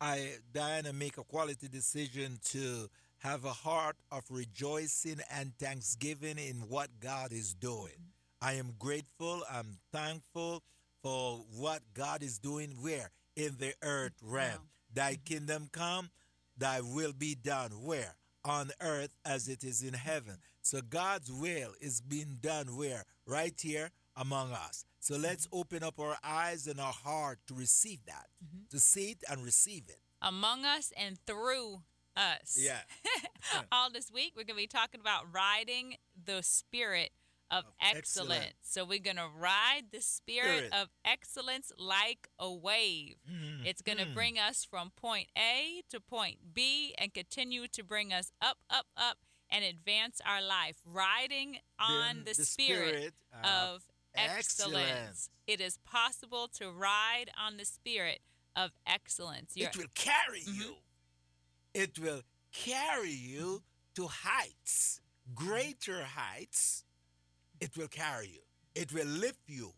I, Diana, make a quality decision to have a heart of rejoicing and thanksgiving in what God is doing. I am grateful. I'm thankful for what God is doing where? In the earth realm. Wow. Thy mm-hmm. kingdom come, thy will be done where? On earth as it is in heaven. So God's will is being done where? Right here among us. So let's open up our eyes and our heart to receive that, mm-hmm. to see it and receive it among us and through us. Yeah. All this week, we're going to be talking about riding the spirit of, of excellence. excellence. So we're going to ride the spirit, spirit, of excellence like a wave. Mm-hmm. It's going to mm. bring us from point A to point B and continue to bring us up, up, up and advance our life, riding on the, the, spirit, spirit of, of excellence. excellence. It is possible to ride on the spirit of excellence. You're, it will carry mm-hmm. you. It will carry you to heights, greater heights. It will carry you. It will lift you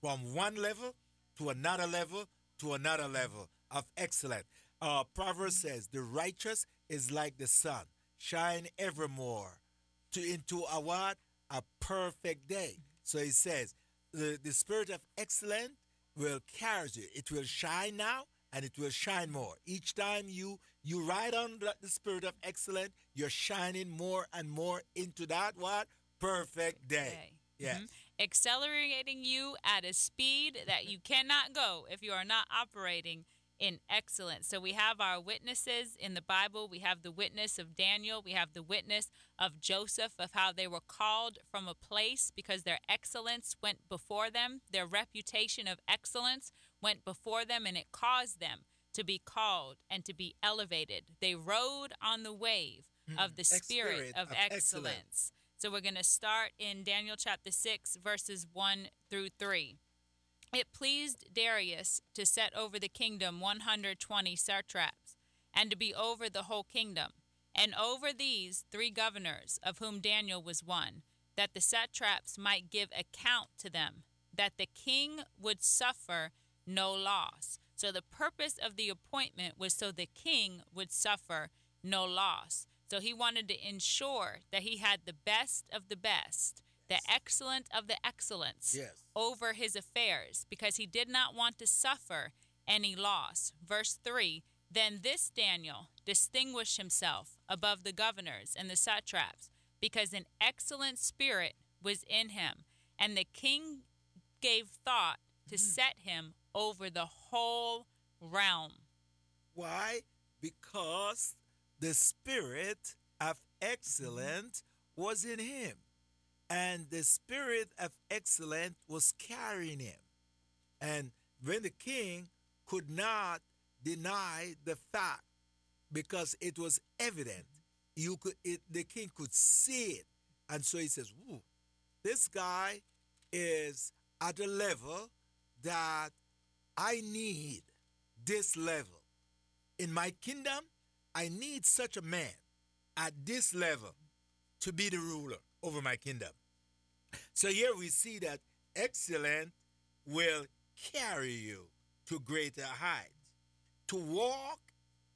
from one level to another level to another level of excellence. Uh, Proverbs says, "The righteous is like the sun, shine evermore to into a what a perfect day." So he says, the, the spirit of excellence will carry you. It will shine now and it will shine more. Each time you you ride on the spirit of excellence, you're shining more and more into that what? Perfect day. day. Yes. Mm-hmm. Accelerating you at a speed that you cannot go if you are not operating in excellence. So we have our witnesses in the Bible. We have the witness of Daniel. We have the witness of Joseph, of how they were called from a place because their excellence went before them. Their reputation of excellence went before them, and it caused them to be called and to be elevated. They rode on the wave mm-hmm. of the spirit, spirit of, of excellence. excellence. So we're going to start in Daniel chapter 6, verses 1 through 3. It pleased Darius to set over the kingdom 120 satraps, and to be over the whole kingdom, and over these three governors, of whom Daniel was one, that the satraps might give account to them, that the king would suffer no loss. So the purpose of the appointment was so the king would suffer no loss. So he wanted to ensure that he had the best of the best the excellent of the excellence yes. over his affairs because he did not want to suffer any loss. Verse 3 Then this Daniel distinguished himself above the governors and the satraps because an excellent spirit was in him, and the king gave thought to mm-hmm. set him over the whole realm. Why? Because the spirit of excellence was in him and the spirit of excellence was carrying him. And when the king could not deny the fact because it was evident, you could it, the king could see it, and so he says, "This guy is at a level that I need this level in my kingdom. I need such a man at this level to be the ruler over my kingdom." So here we see that excellence will carry you to greater heights. To walk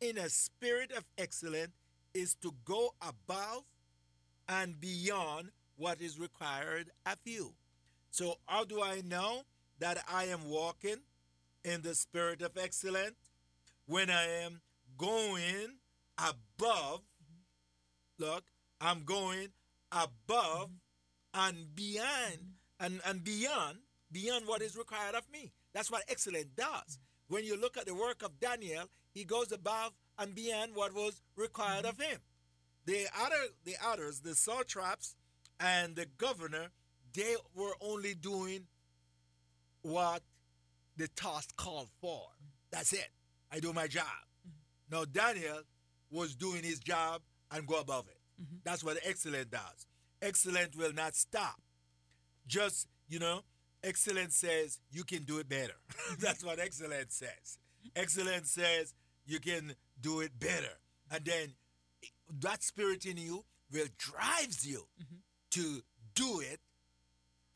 in a spirit of excellence is to go above and beyond what is required of you. So, how do I know that I am walking in the spirit of excellence? When I am going above, look, I'm going above and beyond and, and beyond beyond what is required of me. That's what excellence does. When you look at the work of Daniel, he goes above and beyond what was required of him. The other the others, the satraps and the governor, they were only doing what the task called for. That's it. I do my job. Now Daniel was doing his job and go above it. Mm-hmm. That's what excellent does. Excellent will not stop. Just, you know, excellence says you can do it better. That's what excellence says. Excellence says you can do it better. And then that spirit in you will drives you mm-hmm. to do it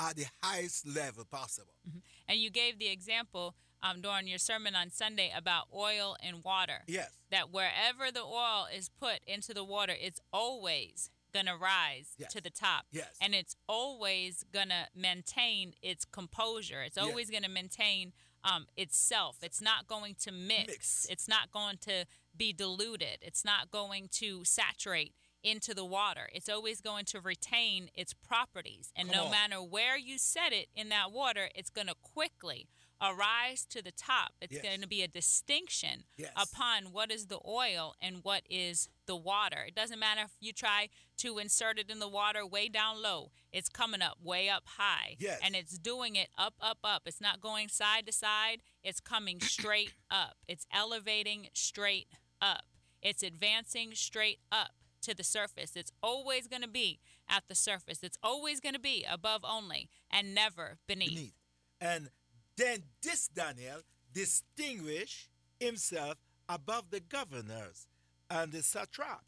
at the highest level possible. Mm-hmm. And you gave the example um, during your sermon on Sunday about oil and water. Yes. That wherever the oil is put into the water, it's always going to rise yes. to the top. Yes. And it's always going to maintain its composure. It's always yes. going to maintain um, itself. It's not going to mix. mix. It's not going to be diluted. It's not going to saturate into the water. It's always going to retain its properties. And Come no on. matter where you set it in that water, it's going to quickly arise to the top. It's yes. going to be a distinction yes. upon what is the oil and what is the water. It doesn't matter if you try to insert it in the water way down low, it's coming up way up high. Yes. And it's doing it up, up, up. It's not going side to side, it's coming straight up. It's elevating straight up. It's advancing straight up to the surface. It's always going to be at the surface. It's always going to be above only and never beneath. beneath. And then this Daniel distinguished himself above the governors and the satraps.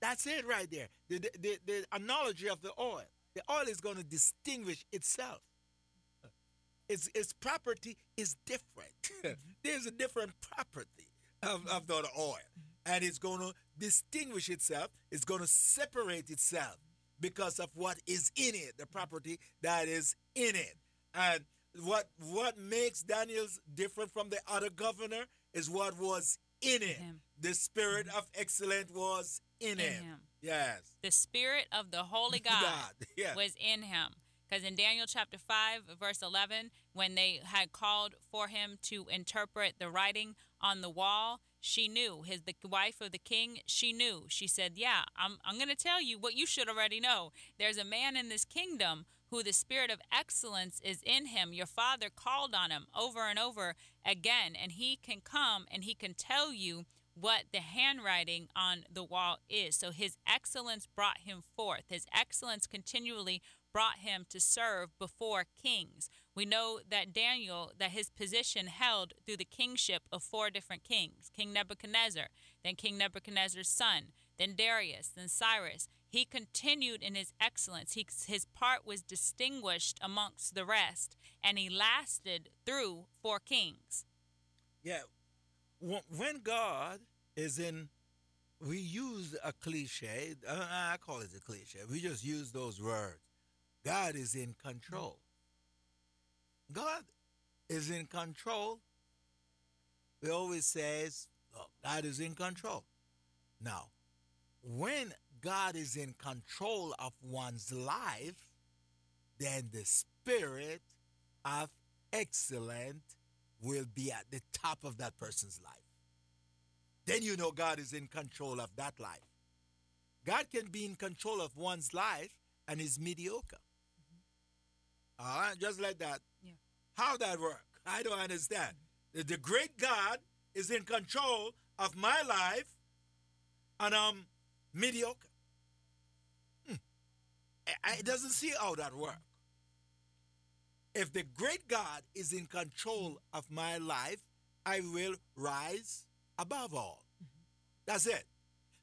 That's it right there. The, the, the, the analogy of the oil. The oil is going to distinguish itself. Its, its property is different. There's a different property of, of the oil. And it's going to distinguish itself. It's going to separate itself because of what is in it, the property that is in it. And what what makes Daniel's different from the other governor is what was in him. The spirit mm-hmm. of excellence was in, in him. him. Yes. The spirit of the holy God, God. Yes. was in him. Because in Daniel chapter 5, verse 11, when they had called for him to interpret the writing on the wall, she knew. His the wife of the king, she knew. She said, Yeah, I'm, I'm going to tell you what you should already know. There's a man in this kingdom who the spirit of excellence is in him. Your father called on him over and over again, and he can come and he can tell you what the handwriting on the wall is. So his excellence brought him forth. His excellence continually brought him to serve before kings. We know that Daniel, that his position held through the kingship of four different kings King Nebuchadnezzar, then King Nebuchadnezzar's son, then Darius, then Cyrus. He continued in his excellence. He, his part was distinguished amongst the rest, and he lasted through four kings. Yeah. When God is in, we use a cliche. Uh, I call it a cliche. We just use those words. God is in control. God is in control. We always says, God is in control. Now, when God is in control of one's life, then the spirit of excellence will be at the top of that person's life. Then you know God is in control of that life. God can be in control of one's life and is mediocre. Mm-hmm. All right, just like that. Yeah. How that work? I don't understand. Mm-hmm. The, the great God is in control of my life and I'm mediocre. It doesn't see how that works. If the great God is in control of my life, I will rise above all. Mm-hmm. That's it.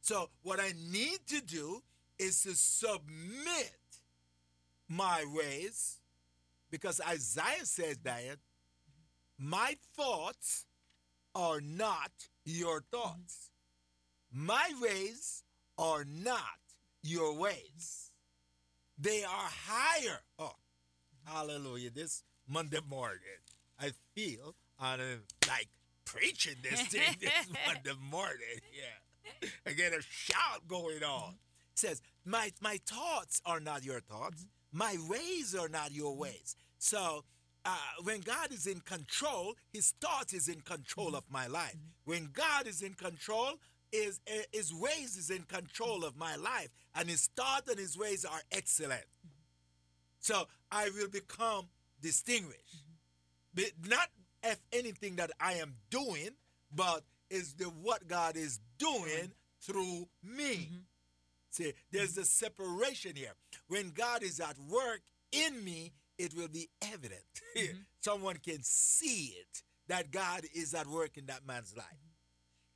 So, what I need to do is to submit my ways, because Isaiah says that my thoughts are not your thoughts, my ways are not your ways. They are higher. Oh, hallelujah. This Monday morning, I feel on a, like preaching this thing this Monday morning. Yeah. I get a shout going on. It says, my, my thoughts are not your thoughts. My ways are not your ways. So uh, when God is in control, his thought is in control of my life. When God is in control, his, his ways is in control of my life, and his thought and his ways are excellent. So I will become distinguished. But not if anything that I am doing, but is the what God is doing through me. Mm-hmm. See, there's a separation here. When God is at work in me, it will be evident. Mm-hmm. Someone can see it that God is at work in that man's life.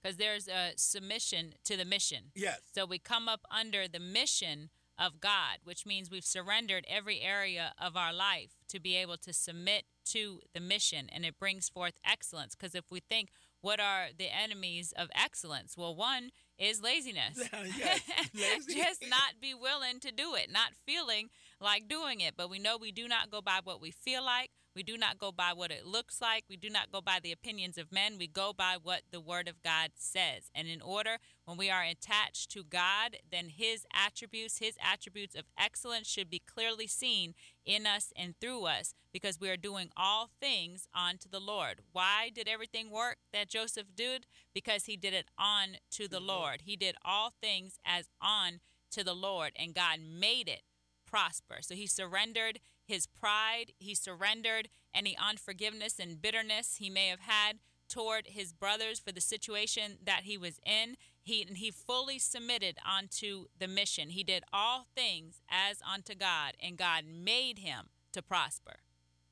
Because there's a submission to the mission. Yes. So we come up under the mission of God, which means we've surrendered every area of our life to be able to submit to the mission and it brings forth excellence. Because if we think, what are the enemies of excellence? Well, one is laziness. yes, lazy. Just not be willing to do it, not feeling like doing it. But we know we do not go by what we feel like. We do not go by what it looks like. We do not go by the opinions of men. We go by what the Word of God says. And in order, when we are attached to God, then His attributes, His attributes of excellence should be clearly seen in us and through us because we are doing all things unto the Lord. Why did everything work that Joseph did? Because he did it on to the Lord. He did all things as on to the Lord, and God made it prosper. So he surrendered his pride, he surrendered any unforgiveness and bitterness he may have had toward his brothers for the situation that he was in. He and he fully submitted unto the mission. He did all things as unto God, and God made him to prosper.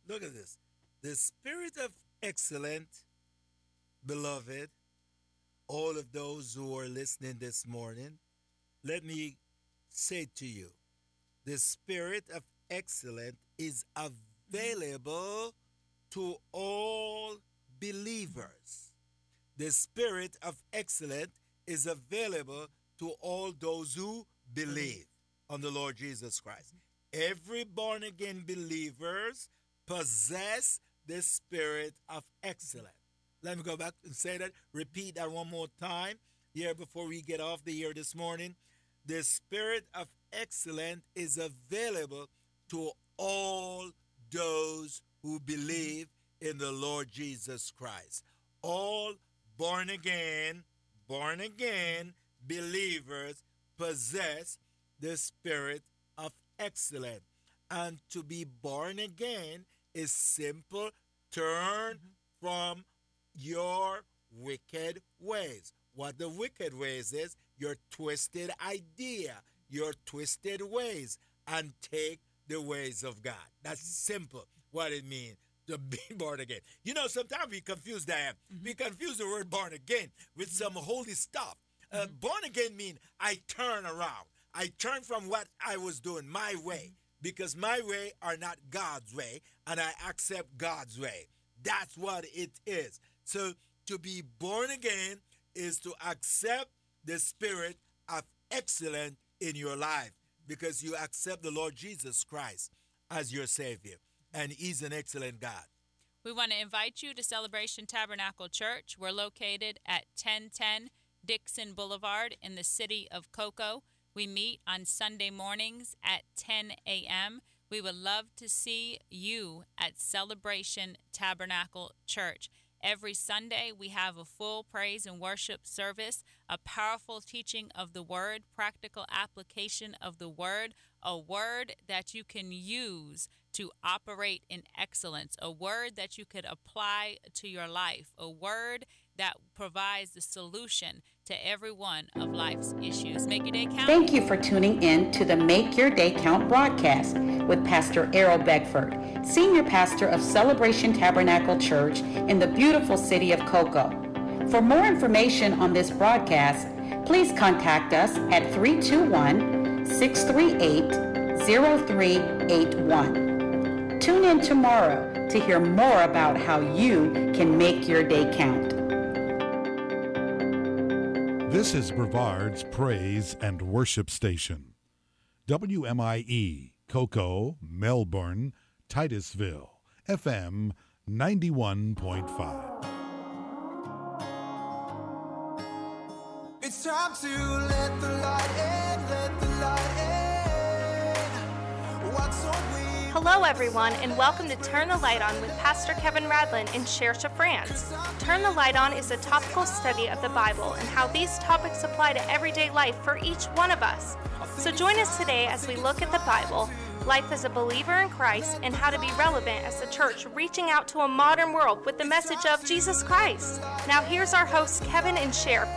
Look at this. The spirit of excellence, beloved, all of those who are listening this morning, let me say to you the spirit of excellence is available to all believers. The spirit of excellence is available to all those who believe on the Lord Jesus Christ. Every born again believers possess the spirit of excellence. Let me go back and say that, repeat that one more time here before we get off the air this morning. The spirit of excellence is available to all those who believe in the Lord Jesus Christ. All born again, born again believers possess the spirit of excellence. And to be born again is simple turn mm-hmm. from your wicked ways. What the wicked ways is your twisted idea, your twisted ways, and take the ways of God. That's simple what it means to be born again. You know, sometimes we confuse that. Mm-hmm. We confuse the word born again with some holy stuff. Uh, mm-hmm. born again means I turn around. I turn from what I was doing my way because my way are not God's way and I accept God's way. That's what it is. So to be born again is to accept the spirit of excellence in your life because you accept the Lord Jesus Christ as your Savior, and He's an excellent God. We want to invite you to Celebration Tabernacle Church. We're located at 1010 Dixon Boulevard in the city of Cocoa. We meet on Sunday mornings at 10 a.m. We would love to see you at Celebration Tabernacle Church. Every Sunday, we have a full praise and worship service, a powerful teaching of the Word, practical application of the Word, a word that you can use to operate in excellence, a word that you could apply to your life, a word that provides the solution to every one of life's issues. Make your day count. Thank you for tuning in to the Make Your Day Count broadcast with Pastor Errol Beckford, Senior Pastor of Celebration Tabernacle Church in the beautiful city of Cocoa. For more information on this broadcast, please contact us at 321 638 0381. Tune in tomorrow to hear more about how you can make your day count. This is Brevard's Praise and Worship Station. WMIE, Cocoa, Melbourne, Titusville, FM 91.5. It's time to let the light in, let the light in. Hello, everyone, and welcome to Turn the Light On with Pastor Kevin Radlin in Cherche, France. Turn the Light On is a topical study of the Bible and how these topics apply to everyday life for each one of us. So join us today as we look at the Bible, life as a believer in Christ, and how to be relevant as the church reaching out to a modern world with the message of Jesus Christ. Now, here's our hosts, Kevin and Cher.